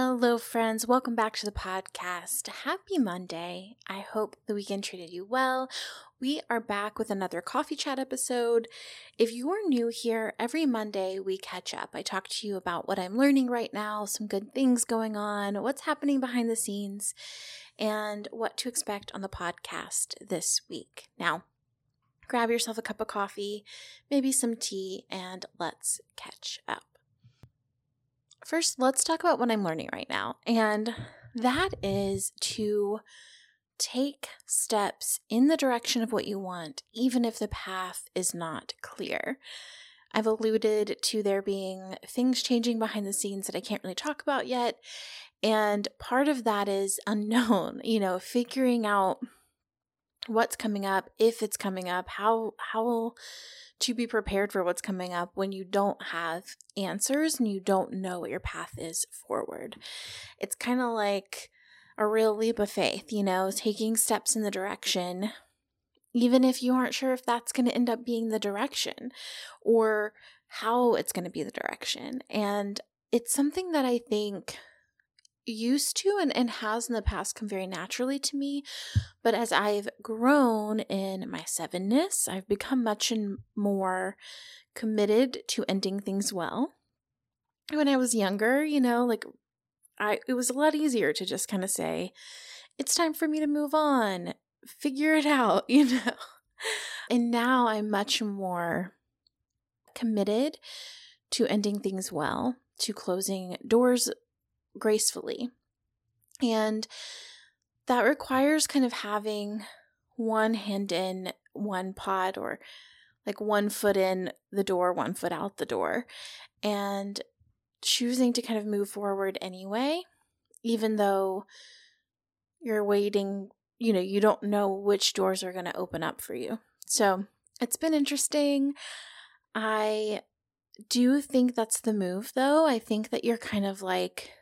Hello, friends. Welcome back to the podcast. Happy Monday. I hope the weekend treated you well. We are back with another coffee chat episode. If you are new here, every Monday we catch up. I talk to you about what I'm learning right now, some good things going on, what's happening behind the scenes, and what to expect on the podcast this week. Now, grab yourself a cup of coffee, maybe some tea, and let's catch up. First, let's talk about what I'm learning right now, and that is to take steps in the direction of what you want, even if the path is not clear. I've alluded to there being things changing behind the scenes that I can't really talk about yet. And part of that is unknown, you know, figuring out what's coming up, if it's coming up, how how to be prepared for what's coming up when you don't have answers and you don't know what your path is forward. It's kind of like a real leap of faith, you know, taking steps in the direction even if you aren't sure if that's going to end up being the direction or how it's going to be the direction. And it's something that I think used to and, and has in the past come very naturally to me. But as I've grown in my sevenness, I've become much and more committed to ending things well. When I was younger, you know, like I it was a lot easier to just kind of say, it's time for me to move on, figure it out, you know. And now I'm much more committed to ending things well, to closing doors gracefully. And that requires kind of having one hand in, one pod, or like one foot in the door, one foot out the door, and choosing to kind of move forward anyway, even though you're waiting, you know, you don't know which doors are going to open up for you. So it's been interesting. I do think that's the move, though. I think that you're kind of like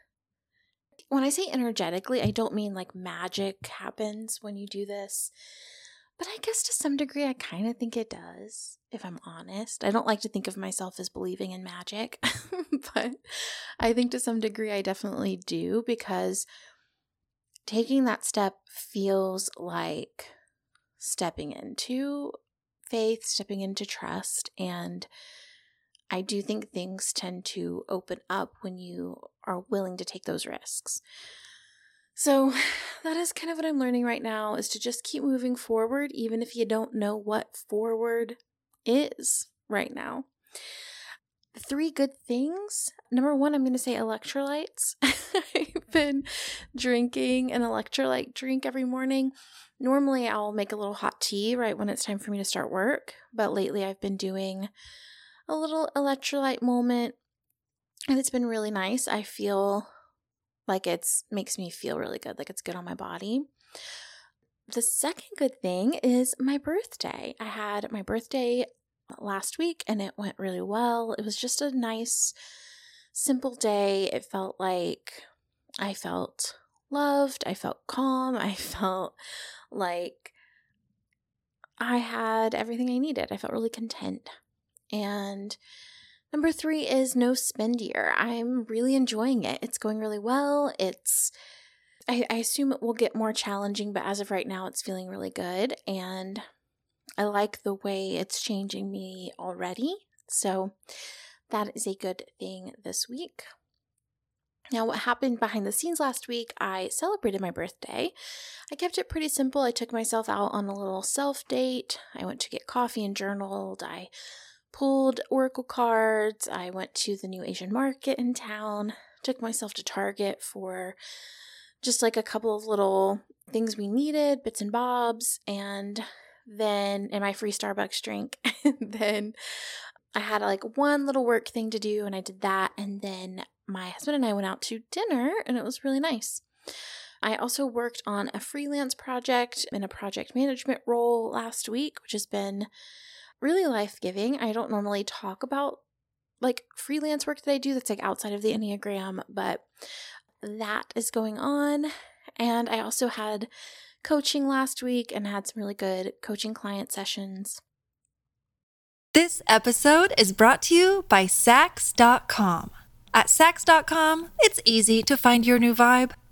when I say energetically, I don't mean like magic happens when you do this. But I guess to some degree, I kind of think it does, if I'm honest. I don't like to think of myself as believing in magic, but I think to some degree, I definitely do because taking that step feels like stepping into faith, stepping into trust, and I do think things tend to open up when you are willing to take those risks. So, that is kind of what I'm learning right now is to just keep moving forward even if you don't know what forward is right now. Three good things. Number one, I'm going to say electrolytes. I've been drinking an electrolyte drink every morning. Normally, I'll make a little hot tea right when it's time for me to start work, but lately I've been doing a little electrolyte moment and it's been really nice. I feel like it's makes me feel really good, like it's good on my body. The second good thing is my birthday. I had my birthday last week and it went really well. It was just a nice simple day. It felt like I felt loved, I felt calm, I felt like I had everything I needed. I felt really content. And number three is no spendier. I'm really enjoying it. It's going really well. It's, I, I assume it will get more challenging, but as of right now, it's feeling really good. And I like the way it's changing me already. So that is a good thing this week. Now, what happened behind the scenes last week, I celebrated my birthday. I kept it pretty simple. I took myself out on a little self date. I went to get coffee and journaled. I pulled oracle cards. I went to the new Asian market in town. Took myself to Target for just like a couple of little things we needed, bits and bobs, and then and my free Starbucks drink. then I had like one little work thing to do and I did that and then my husband and I went out to dinner and it was really nice. I also worked on a freelance project in a project management role last week, which has been really life giving. I don't normally talk about like freelance work that I do that's like outside of the Enneagram, but that is going on. And I also had coaching last week and had some really good coaching client sessions. This episode is brought to you by Saks.com. At Saks.com, it's easy to find your new vibe.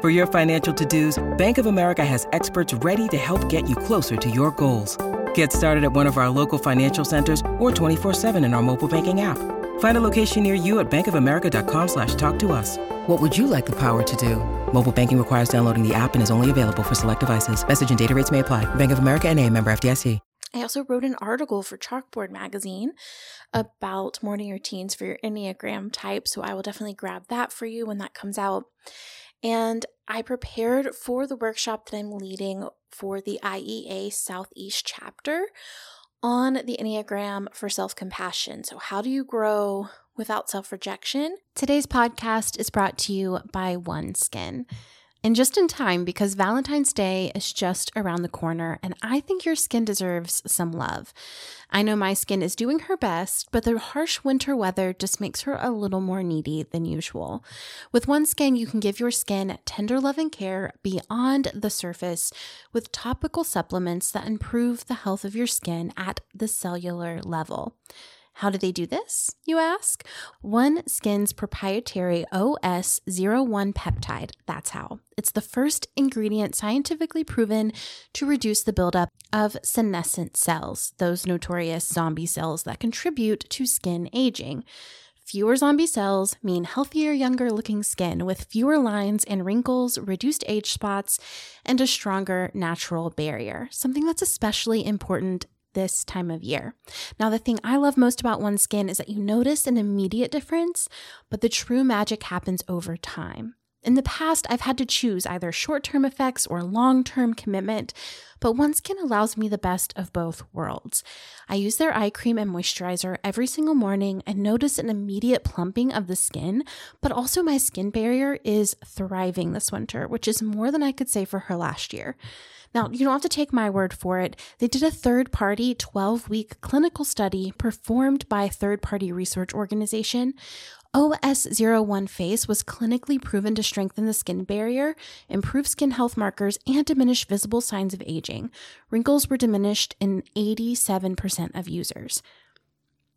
For your financial to-dos, Bank of America has experts ready to help get you closer to your goals. Get started at one of our local financial centers or 24-7 in our mobile banking app. Find a location near you at bankofamerica.com slash talk to us. What would you like the power to do? Mobile banking requires downloading the app and is only available for select devices. Message and data rates may apply. Bank of America and a member FDIC. I also wrote an article for Chalkboard magazine about morning routines for your Enneagram type, so I will definitely grab that for you when that comes out. And I prepared for the workshop that I'm leading for the IEA Southeast chapter on the Enneagram for self compassion. So, how do you grow without self rejection? Today's podcast is brought to you by OneSkin. And just in time because Valentine's Day is just around the corner, and I think your skin deserves some love. I know my skin is doing her best, but the harsh winter weather just makes her a little more needy than usual. With OneSkin, you can give your skin tender love and care beyond the surface with topical supplements that improve the health of your skin at the cellular level. How do they do this, you ask? One Skin's proprietary OS01 peptide. That's how. It's the first ingredient scientifically proven to reduce the buildup of senescent cells, those notorious zombie cells that contribute to skin aging. Fewer zombie cells mean healthier, younger looking skin with fewer lines and wrinkles, reduced age spots, and a stronger natural barrier, something that's especially important this time of year. Now, the thing I love most about OneSkin is that you notice an immediate difference, but the true magic happens over time. In the past, I've had to choose either short term effects or long term commitment, but OneSkin allows me the best of both worlds. I use their eye cream and moisturizer every single morning and notice an immediate plumping of the skin, but also my skin barrier is thriving this winter, which is more than I could say for her last year. Now, you don't have to take my word for it. They did a third party 12 week clinical study performed by a third party research organization. OS01 Face was clinically proven to strengthen the skin barrier, improve skin health markers, and diminish visible signs of aging. Wrinkles were diminished in 87% of users.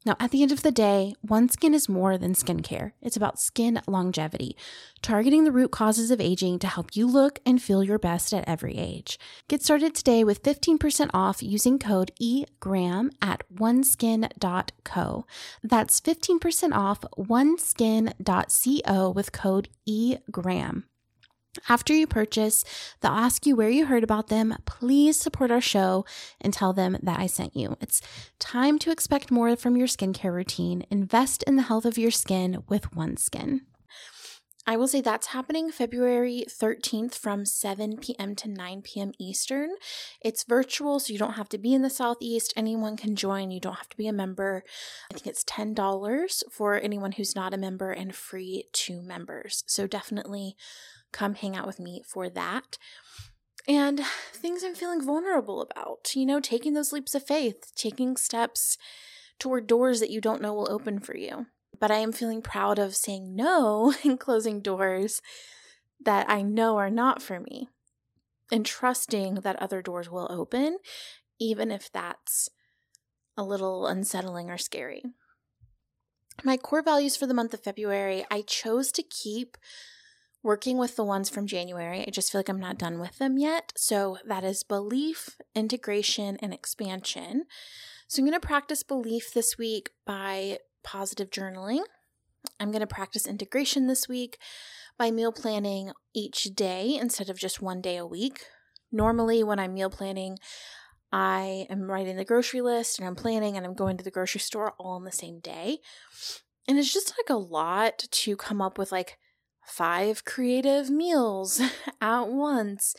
Now, at the end of the day, One Skin is more than skincare. It's about skin longevity, targeting the root causes of aging to help you look and feel your best at every age. Get started today with 15% off using code EGRAM at oneskin.co. That's 15% off oneskin.co with code EGRAM. After you purchase, they'll ask you where you heard about them. Please support our show and tell them that I sent you. It's time to expect more from your skincare routine. Invest in the health of your skin with One Skin. I will say that's happening February 13th from 7 p.m. to 9 p.m. Eastern. It's virtual, so you don't have to be in the Southeast. Anyone can join. You don't have to be a member. I think it's $10 for anyone who's not a member and free to members. So definitely come hang out with me for that. and things I'm feeling vulnerable about. You know, taking those leaps of faith, taking steps toward doors that you don't know will open for you. But I am feeling proud of saying no and closing doors that I know are not for me and trusting that other doors will open, even if that's a little unsettling or scary. My core values for the month of February, I chose to keep working with the ones from January. I just feel like I'm not done with them yet. So that is belief, integration, and expansion. So I'm going to practice belief this week by positive journaling. I'm going to practice integration this week by meal planning each day instead of just one day a week. Normally, when I'm meal planning, I am writing the grocery list and I'm planning and I'm going to the grocery store all in the same day. And it's just like a lot to come up with like five creative meals at once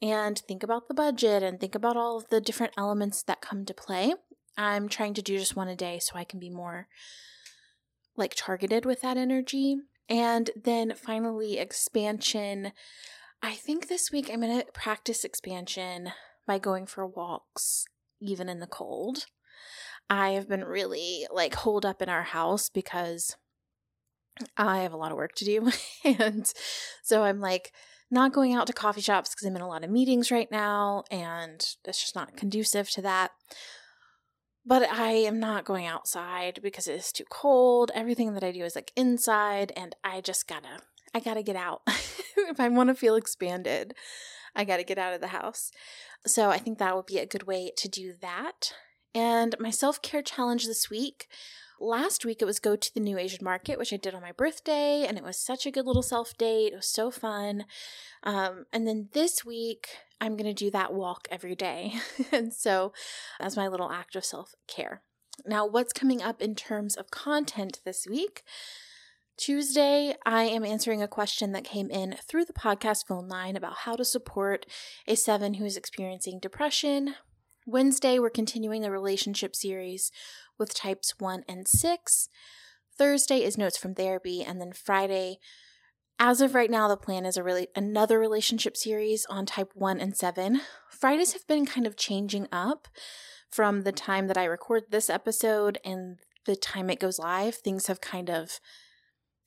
and think about the budget and think about all of the different elements that come to play. I'm trying to do just one a day so I can be more like targeted with that energy. And then finally, expansion. I think this week I'm going to practice expansion by going for walks, even in the cold. I have been really like holed up in our house because I have a lot of work to do. and so I'm like not going out to coffee shops because I'm in a lot of meetings right now and it's just not conducive to that. But I am not going outside because it is too cold. Everything that I do is like inside and I just gotta I gotta get out. if I want to feel expanded, I gotta get out of the house. So I think that would be a good way to do that. And my self care challenge this week Last week it was go to the new Asian market, which I did on my birthday, and it was such a good little self date. It was so fun. Um, and then this week I'm going to do that walk every day. and so as my little act of self care. Now, what's coming up in terms of content this week? Tuesday, I am answering a question that came in through the podcast phone line about how to support a seven who is experiencing depression. Wednesday, we're continuing the relationship series with types 1 and 6. Thursday is notes from therapy, and then Friday, as of right now, the plan is a really another relationship series on type 1 and 7. Fridays have been kind of changing up from the time that I record this episode and the time it goes live. Things have kind of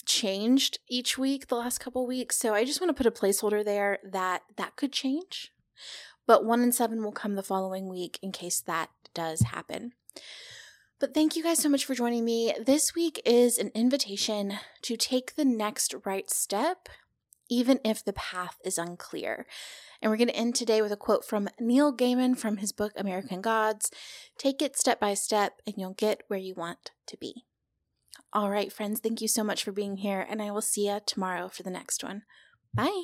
changed each week the last couple weeks. So I just want to put a placeholder there that that could change. But 1 in 7 will come the following week in case that does happen. But thank you guys so much for joining me. This week is an invitation to take the next right step, even if the path is unclear. And we're going to end today with a quote from Neil Gaiman from his book American Gods Take it step by step, and you'll get where you want to be. All right, friends, thank you so much for being here, and I will see you tomorrow for the next one. Bye.